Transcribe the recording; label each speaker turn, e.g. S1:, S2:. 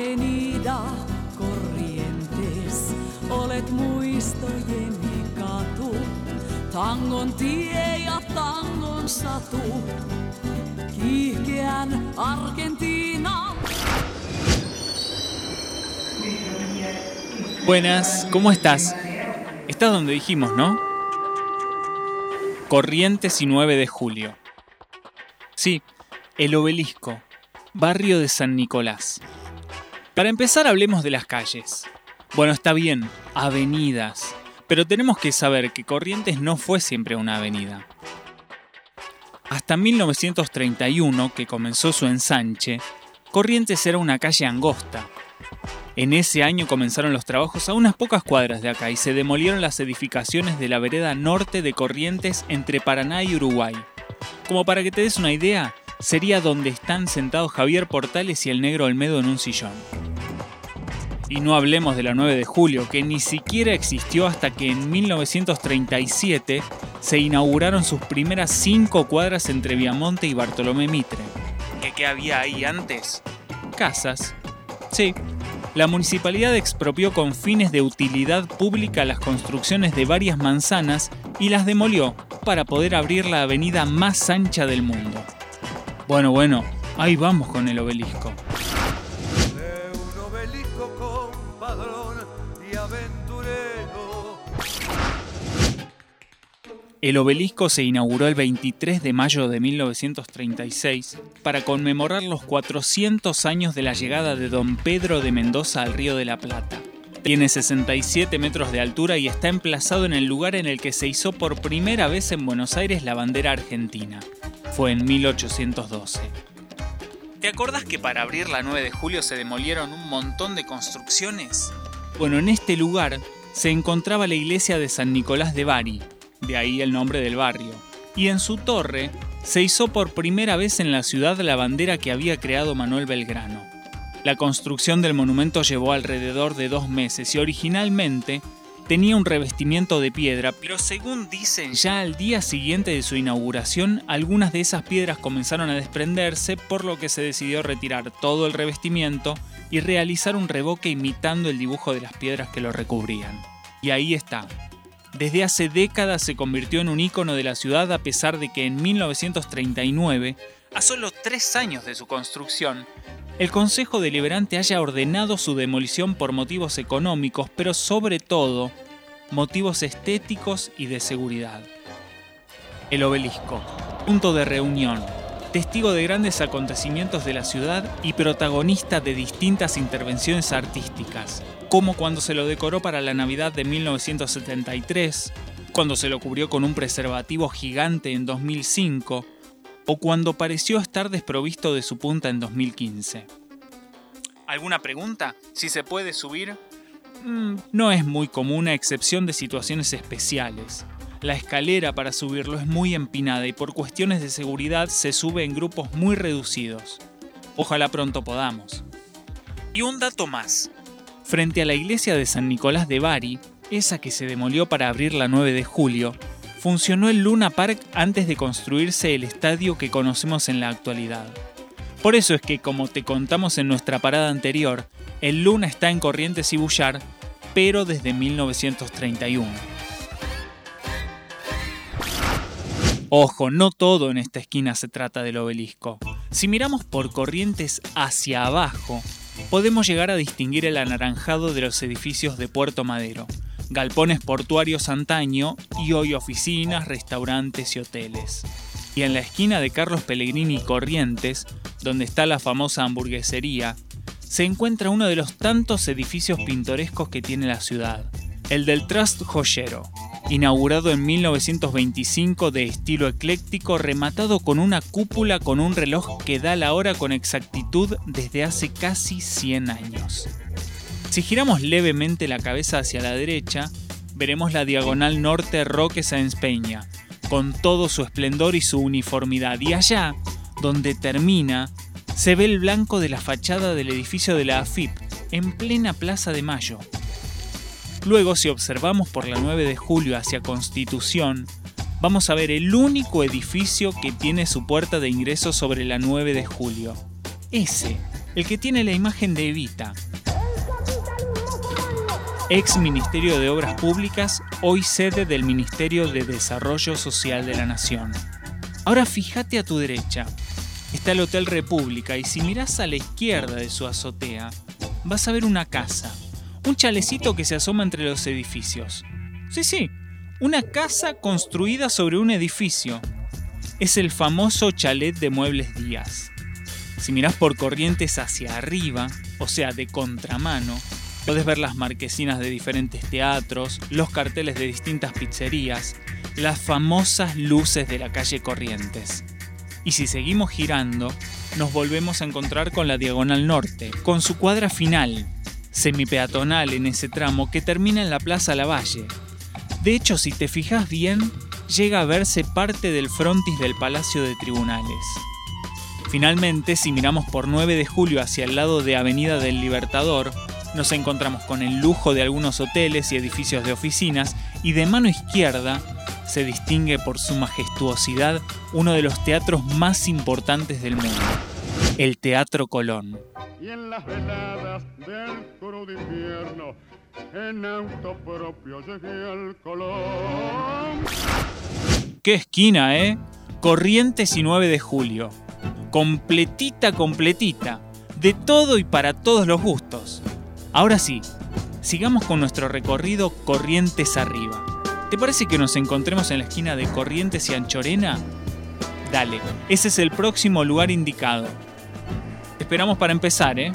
S1: Avenida Corrientes, olet muistojeni katu. Tangon tie ja tangon satu, kiihkeän Argentiina.
S2: Buenas, ¿cómo estás? Estás donde dijimos, ¿no? Corrientes y 9 de julio. Sí, el obelisco, barrio de San Nicolás. Para empezar hablemos de las calles. Bueno, está bien, avenidas, pero tenemos que saber que Corrientes no fue siempre una avenida. Hasta 1931, que comenzó su ensanche, Corrientes era una calle angosta. En ese año comenzaron los trabajos a unas pocas cuadras de acá y se demolieron las edificaciones de la vereda norte de Corrientes entre Paraná y Uruguay. Como para que te des una idea, sería donde están sentados Javier Portales y el negro Olmedo en un sillón. Y no hablemos de la 9 de julio, que ni siquiera existió hasta que en 1937 se inauguraron sus primeras cinco cuadras entre Viamonte y Bartolomé Mitre. ¿Qué, qué había ahí antes? Casas. Sí, la municipalidad expropió con fines de utilidad pública las construcciones de varias manzanas y las demolió para poder abrir la avenida más ancha del mundo. Bueno, bueno, ahí vamos con el obelisco. El obelisco se inauguró el 23 de mayo de 1936 para conmemorar los 400 años de la llegada de don Pedro de Mendoza al Río de la Plata. Tiene 67 metros de altura y está emplazado en el lugar en el que se izó por primera vez en Buenos Aires la bandera argentina. Fue en 1812. ¿Te acordás que para abrir la 9 de julio se demolieron un montón de construcciones? Bueno, en este lugar se encontraba la iglesia de San Nicolás de Bari, de ahí el nombre del barrio. Y en su torre se izó por primera vez en la ciudad la bandera que había creado Manuel Belgrano. La construcción del monumento llevó alrededor de dos meses y originalmente tenía un revestimiento de piedra, pero según dicen ya al día siguiente de su inauguración, algunas de esas piedras comenzaron a desprenderse, por lo que se decidió retirar todo el revestimiento y realizar un revoque imitando el dibujo de las piedras que lo recubrían. Y ahí está, desde hace décadas se convirtió en un ícono de la ciudad a pesar de que en 1939, a solo tres años de su construcción, el Consejo Deliberante haya ordenado su demolición por motivos económicos, pero sobre todo motivos estéticos y de seguridad. El obelisco, punto de reunión, testigo de grandes acontecimientos de la ciudad y protagonista de distintas intervenciones artísticas, como cuando se lo decoró para la Navidad de 1973, cuando se lo cubrió con un preservativo gigante en 2005, o cuando pareció estar desprovisto de su punta en 2015. ¿Alguna pregunta? ¿Si se puede subir? Mm, no es muy común a excepción de situaciones especiales. La escalera para subirlo es muy empinada y por cuestiones de seguridad se sube en grupos muy reducidos. Ojalá pronto podamos. Y un dato más. Frente a la iglesia de San Nicolás de Bari, esa que se demolió para abrir la 9 de julio, funcionó el Luna Park antes de construirse el estadio que conocemos en la actualidad. Por eso es que, como te contamos en nuestra parada anterior, el Luna está en Corrientes y Bullar, pero desde 1931. Ojo, no todo en esta esquina se trata del obelisco. Si miramos por Corrientes hacia abajo, podemos llegar a distinguir el anaranjado de los edificios de Puerto Madero, galpones portuarios antaño y hoy oficinas, restaurantes y hoteles. Y en la esquina de Carlos Pellegrini y Corrientes, donde está la famosa hamburguesería, se encuentra uno de los tantos edificios pintorescos que tiene la ciudad, el del Trust Joyero, inaugurado en 1925 de estilo ecléctico, rematado con una cúpula con un reloj que da la hora con exactitud desde hace casi 100 años. Si giramos levemente la cabeza hacia la derecha, veremos la diagonal norte Roque Sáenz Peña, con todo su esplendor y su uniformidad. Y allá, donde termina, se ve el blanco de la fachada del edificio de la AFIP, en plena Plaza de Mayo. Luego, si observamos por la 9 de julio hacia Constitución, vamos a ver el único edificio que tiene su puerta de ingreso sobre la 9 de julio. Ese, el que tiene la imagen de Evita, ex Ministerio de Obras Públicas, hoy sede del Ministerio de Desarrollo Social de la Nación. Ahora fíjate a tu derecha, está el Hotel República y si miras a la izquierda de su azotea, vas a ver una casa, un chalecito que se asoma entre los edificios. Sí, sí, una casa construida sobre un edificio. Es el famoso chalet de Muebles Díaz. Si miras por corrientes hacia arriba, o sea, de contramano, Puedes ver las marquesinas de diferentes teatros, los carteles de distintas pizzerías, las famosas luces de la calle Corrientes. Y si seguimos girando, nos volvemos a encontrar con la Diagonal Norte, con su cuadra final, semipeatonal en ese tramo que termina en la Plaza Lavalle. De hecho, si te fijas bien, llega a verse parte del frontis del Palacio de Tribunales. Finalmente, si miramos por 9 de julio hacia el lado de Avenida del Libertador, nos encontramos con el lujo de algunos hoteles y edificios de oficinas y de mano izquierda se distingue por su majestuosidad uno de los teatros más importantes del mundo, el Teatro Colón. Y en las veladas del crudo invierno, en auto propio llegué al Colón. ¡Qué esquina, eh! Corrientes y 9 de julio. Completita, completita. De todo y para todos los gustos. Ahora sí, sigamos con nuestro recorrido Corrientes arriba. ¿Te parece que nos encontremos en la esquina de Corrientes y Anchorena? Dale, ese es el próximo lugar indicado. Esperamos para empezar, ¿eh?